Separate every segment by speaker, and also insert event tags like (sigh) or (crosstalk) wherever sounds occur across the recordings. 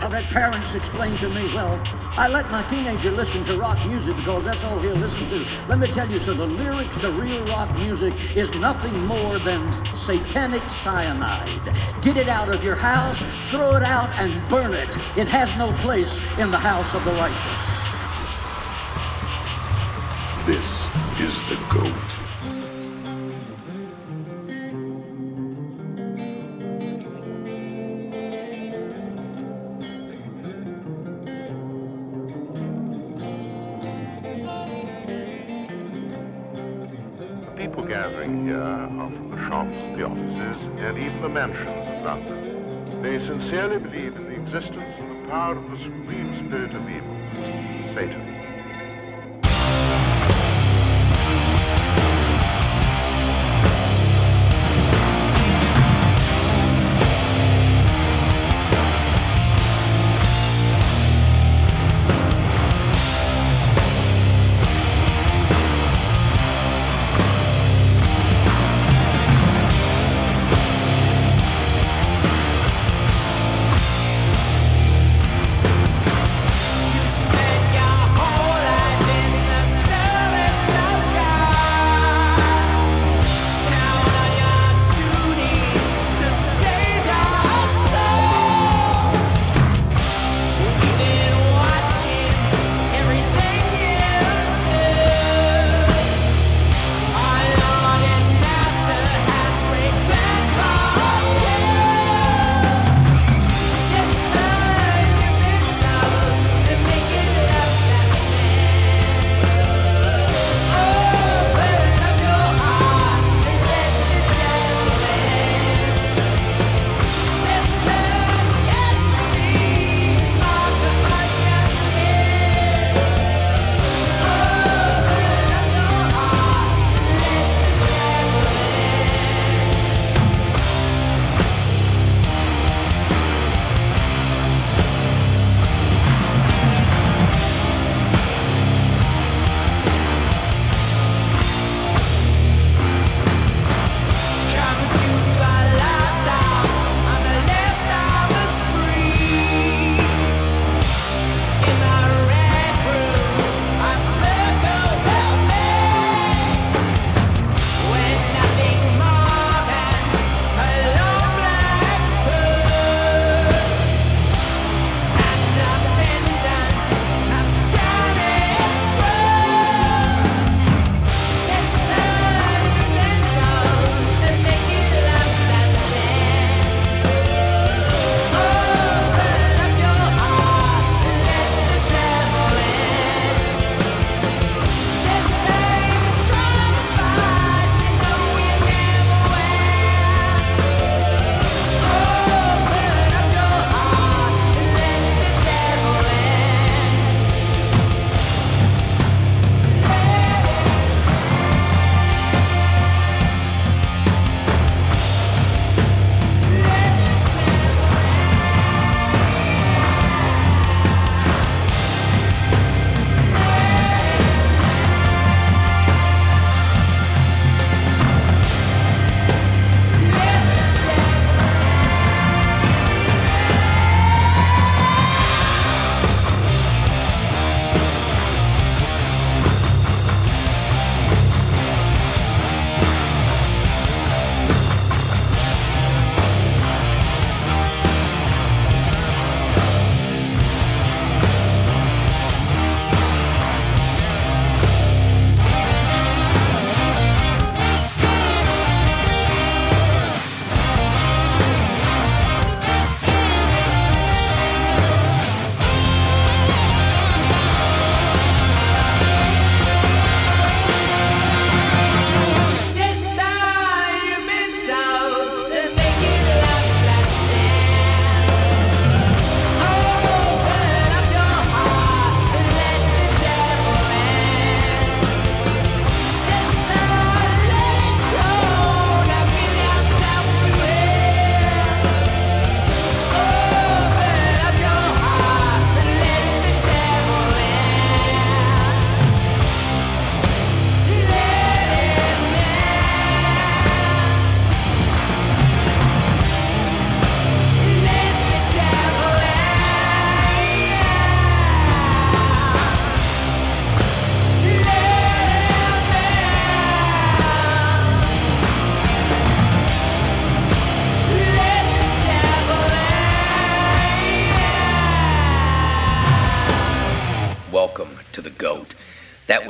Speaker 1: Now that parents explain to me, well, I let my teenager listen to rock music because that's all he'll listen to. Let me tell you, so the lyrics to real rock music is nothing more than satanic cyanide. Get it out of your house, throw it out, and burn it. It has no place in the house of the righteous.
Speaker 2: This is the GOAT.
Speaker 3: Power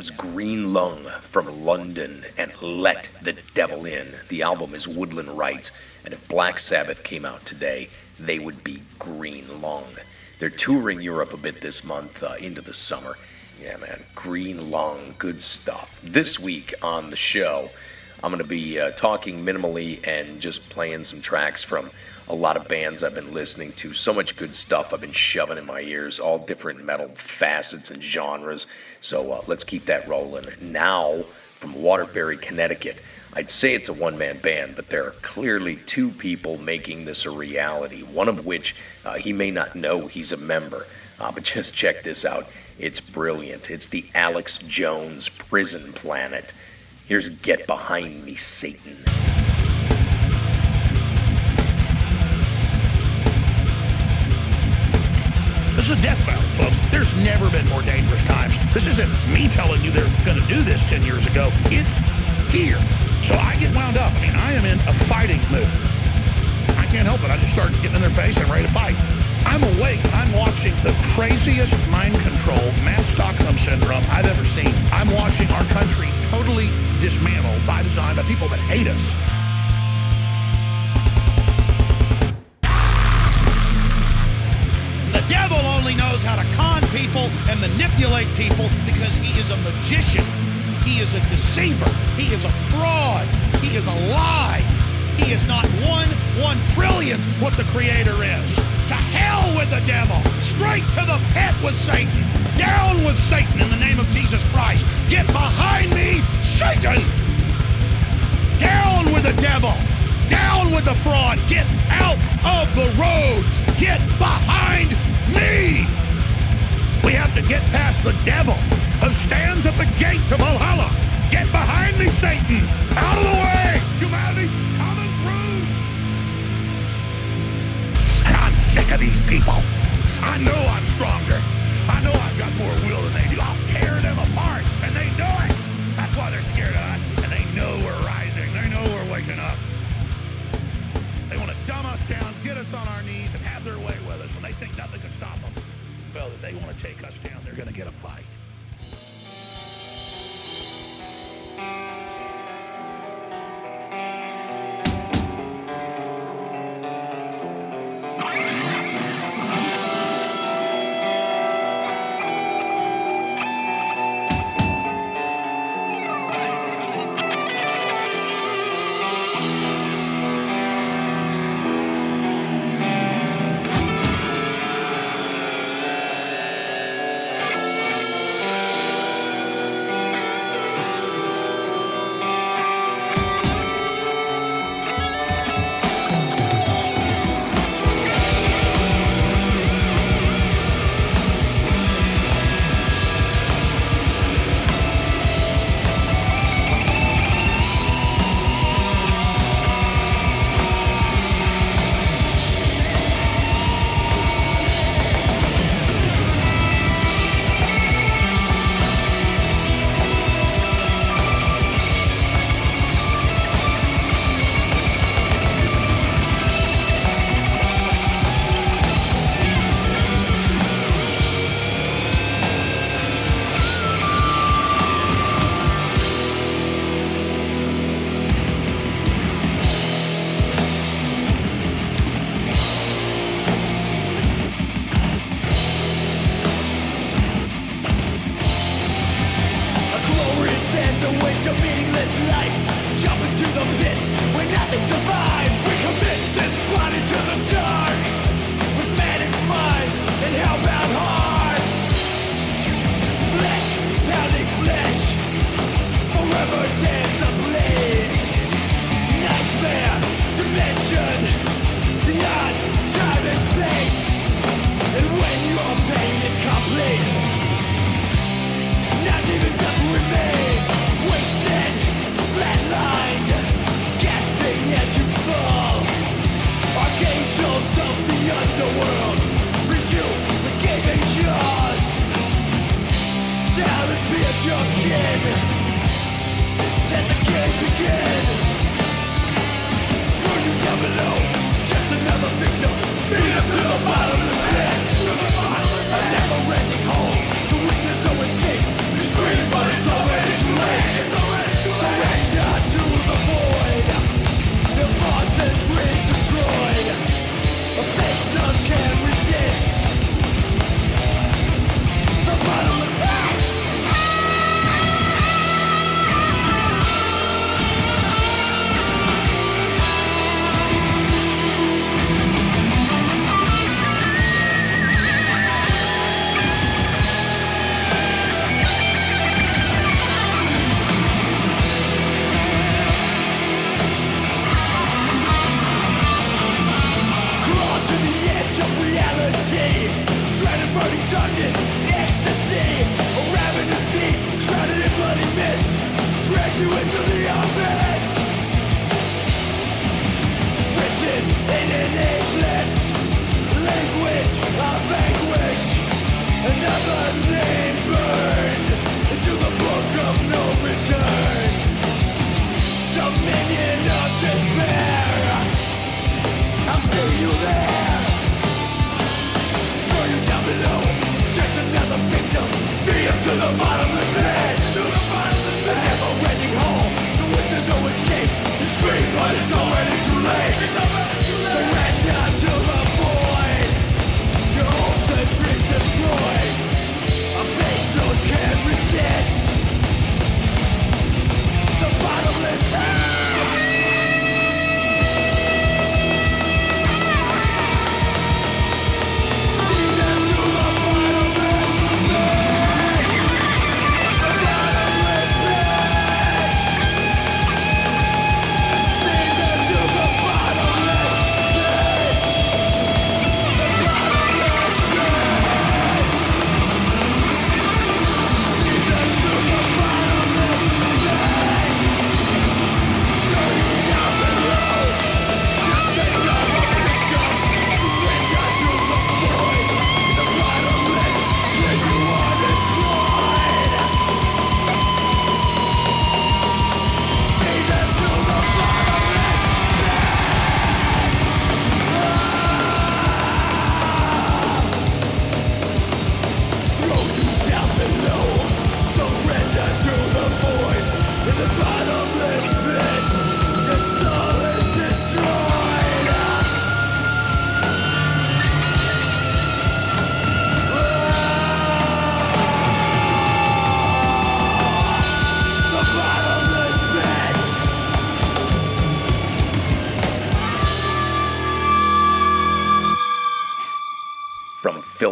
Speaker 4: was Green Lung from London and Let the Devil In. The album is Woodland Rites, and if Black Sabbath came out today, they would be Green Lung. They're touring Europe a bit this month uh, into the summer. Yeah, man, Green Lung, good stuff. This week on the show, I'm going to be uh, talking minimally and just playing some tracks from a lot of bands I've been listening to. So much good stuff I've been shoving in my ears, all different metal facets and genres. So uh, let's keep that rolling. Now, from Waterbury, Connecticut, I'd say it's a one man band, but there are clearly two people making this a reality, one of which uh, he may not know he's a member. Uh, but (laughs) just check this out. It's brilliant. It's the Alex Jones Prison Planet. Here's Get Behind Me, Satan.
Speaker 5: Death battle, folks. There's never been more dangerous times. This isn't me telling you they're going to do this 10 years ago. It's here. So I get wound up. I mean, I am in a fighting mood. I can't help it. I just start getting in their face and ready to fight. I'm awake. I'm watching the craziest mind control, mass Stockholm syndrome I've ever seen. I'm watching our country totally dismantled by design by people that hate us. Only knows how to con people and manipulate people because he is a magician. He is a deceiver. He is a fraud. He is a lie. He is not one one trillionth what the creator is. To hell with the devil. Straight to the pit with Satan. Down with Satan in the name of Jesus Christ. Get behind me, Satan! Down with the devil. Down with the fraud. Get out of the road. Get behind me. We have to get past the devil who stands at the gate to Valhalla. Get behind me, Satan. Out of the way. Humanity's coming through. I'm sick of these people. I know I'm stronger. I know I've got more will than they do. I'll tear them apart, and they know it. That's why they're scared of us, and they know we're rising. They know we're waking up. They want to dumb us down, get us on our knees, they want to take us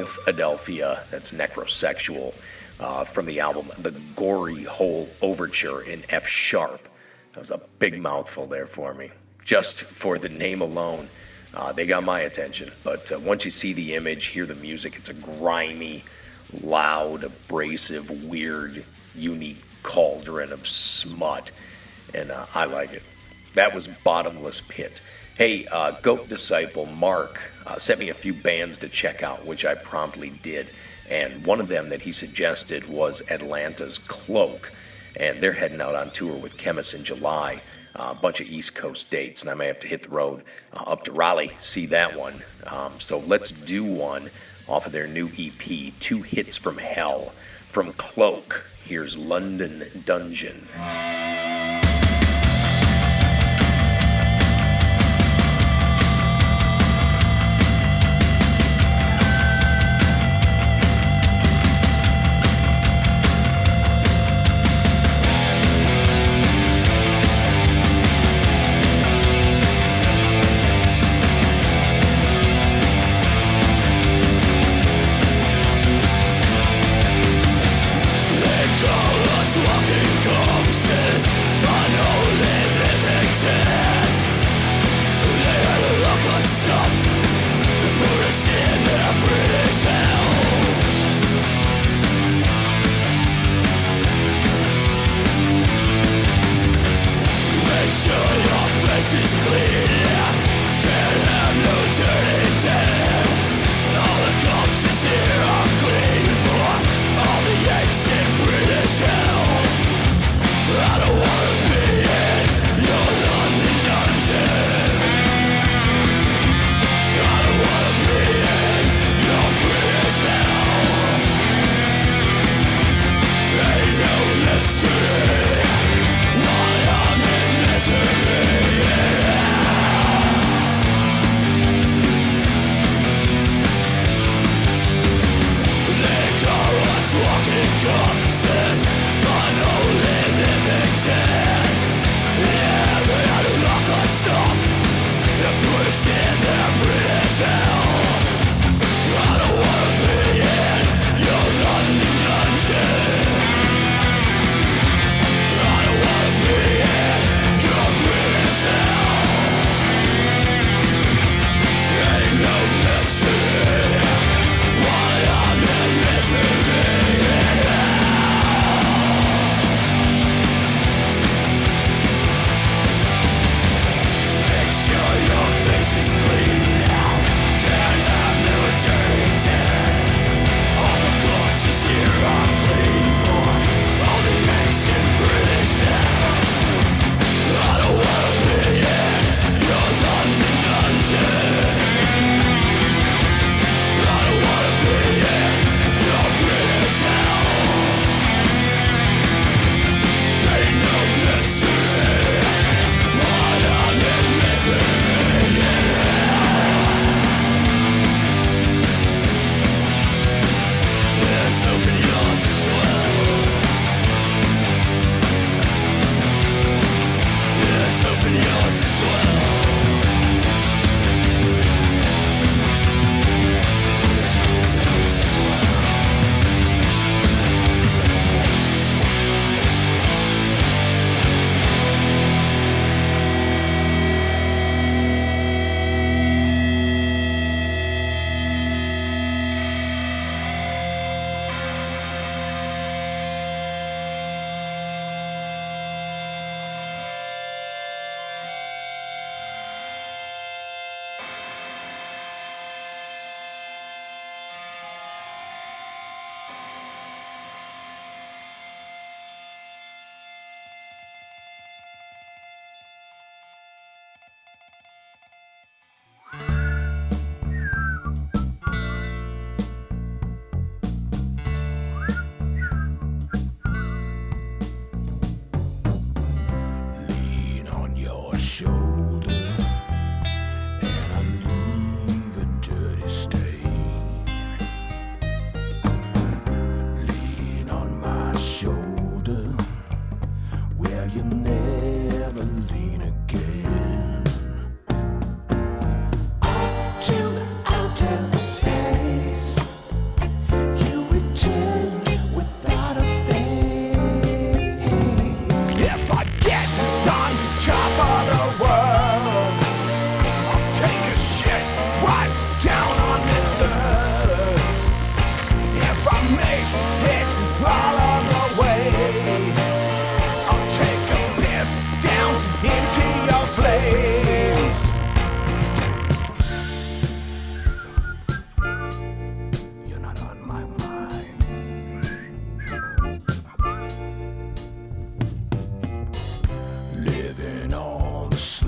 Speaker 4: Philadelphia, that's necrosexual, uh, from the album The Gory Hole Overture in F sharp. That was a big mouthful there for me. Just for the name alone, uh, they got my attention. But uh, once you see the image, hear the music, it's a grimy, loud, abrasive, weird, unique cauldron of smut. And uh, I like it. That was Bottomless Pit. Hey, uh, Goat Disciple Mark uh, sent me a few bands to check out, which I promptly did. And one of them that he suggested was Atlanta's Cloak. And they're heading out on tour with Chemist in July. Uh, a bunch of East Coast dates, and I may have to hit the road uh, up to Raleigh, see that one. Um, so let's do one off of their new EP, Two Hits from Hell. From Cloak, here's London Dungeon.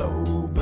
Speaker 6: slow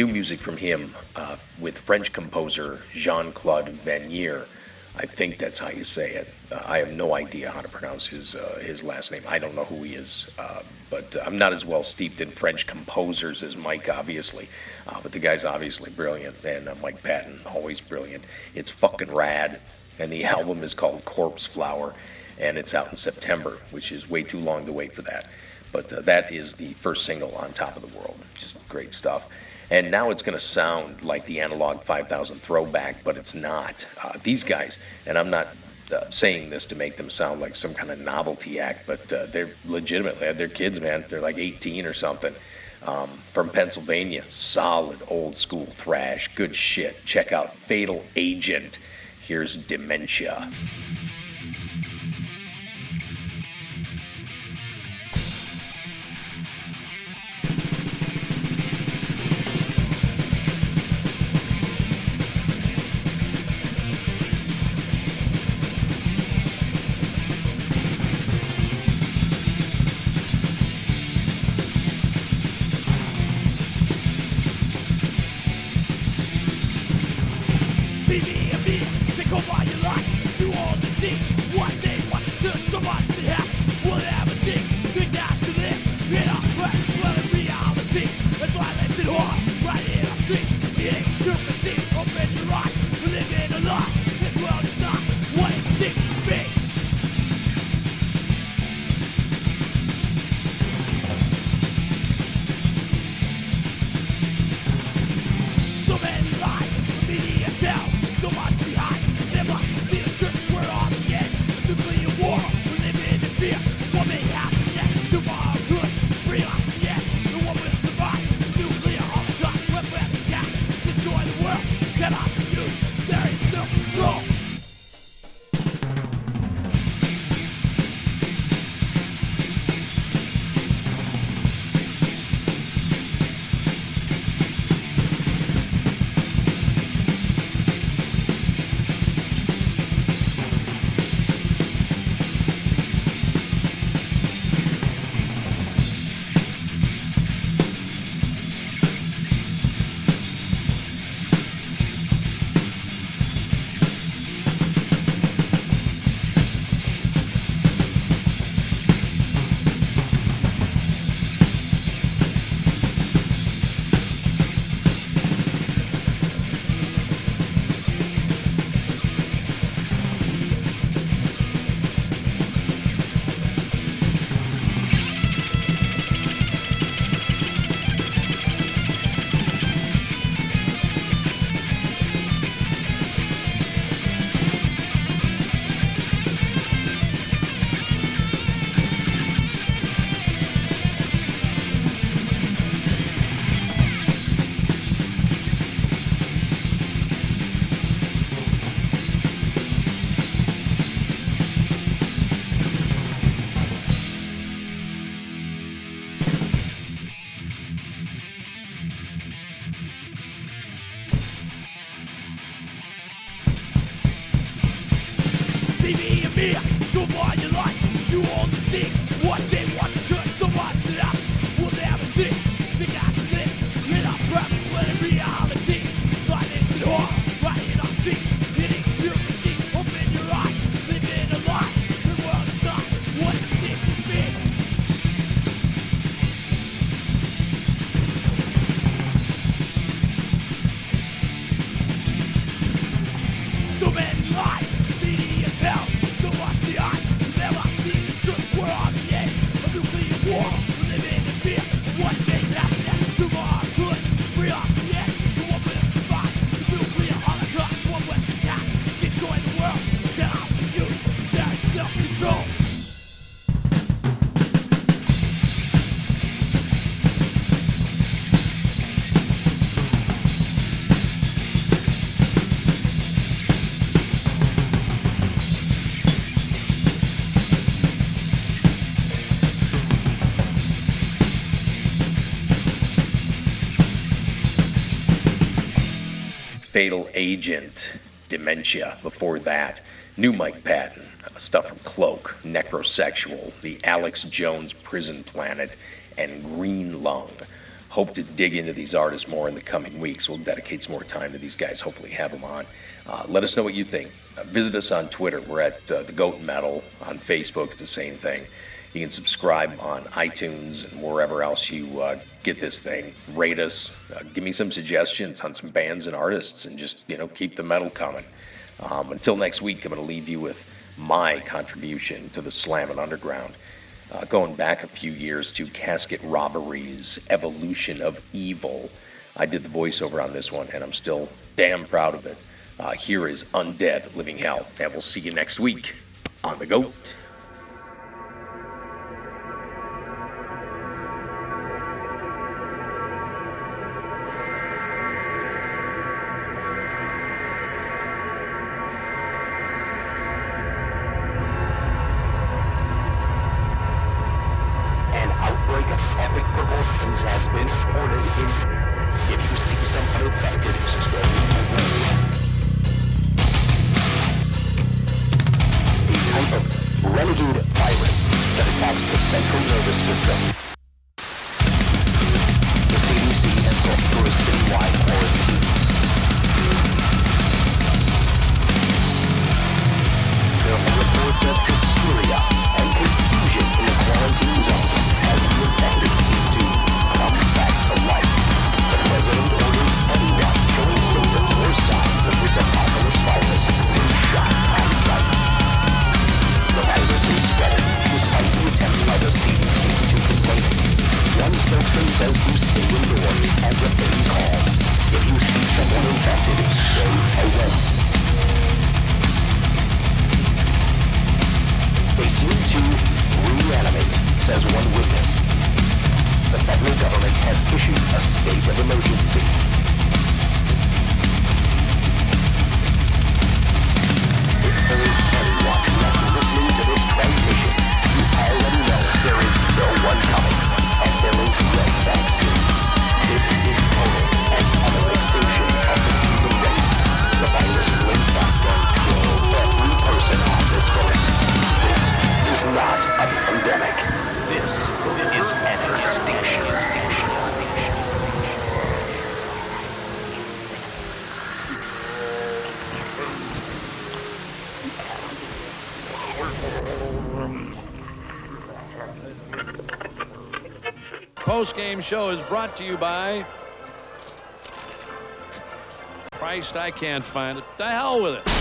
Speaker 6: New music from him uh, with French composer Jean Claude Vannier. I think that's how you say it. Uh, I have no idea how to pronounce his uh, his last name. I don't know who he is, uh, but I'm not as well steeped in French composers as Mike, obviously. Uh, but the guy's obviously brilliant, and uh, Mike Patton always brilliant. It's fucking rad, and the (laughs) album is called Corpse Flower, and it's out in September, which is way too long to wait for that. But uh, that is the first single on Top of the World. Just great stuff. And now it's going to sound like the Analog 5000 throwback, but it's not. Uh, these guys, and I'm not uh, saying this to make them sound like some kind of novelty act, but uh, they're legitimately, they're kids, man. They're like 18 or something. Um, from Pennsylvania, solid old school thrash, good shit. Check out Fatal Agent. Here's Dementia. Fatal Agent, Dementia. Before that, new Mike Patton, stuff from Cloak, Necrosexual, the Alex Jones Prison Planet,
Speaker 4: and Green Lung. Hope to dig into these artists more in the coming weeks. We'll dedicate some more time to these guys, hopefully, have them on. Uh, let us know what you think. Uh, visit us on Twitter. We're at uh, The Goat Metal. On Facebook, it's the same thing. You can subscribe on iTunes and wherever else you uh, get this thing. Rate us. Uh, give me some suggestions on some bands and artists, and just you know keep the metal coming. Um, until next week, I'm going to leave you with my contribution to the Slammin' Underground. Uh, going back a few years to Casket Robbery's, Evolution of Evil. I did the voiceover on this one, and I'm still damn proud of it. Uh, here is Undead Living Hell, and we'll see you next week on The Goat.
Speaker 7: Renegade virus that attacks the central nervous system.
Speaker 8: Brought to you by. Christ, I can't find it. The hell with it.